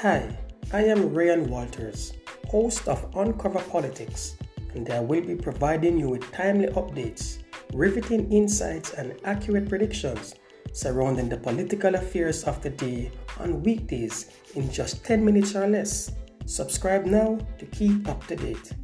Hi, I am Ryan Walters, host of Uncover Politics, and I will be providing you with timely updates, riveting insights, and accurate predictions surrounding the political affairs of the day on weekdays in just 10 minutes or less. Subscribe now to keep up to date.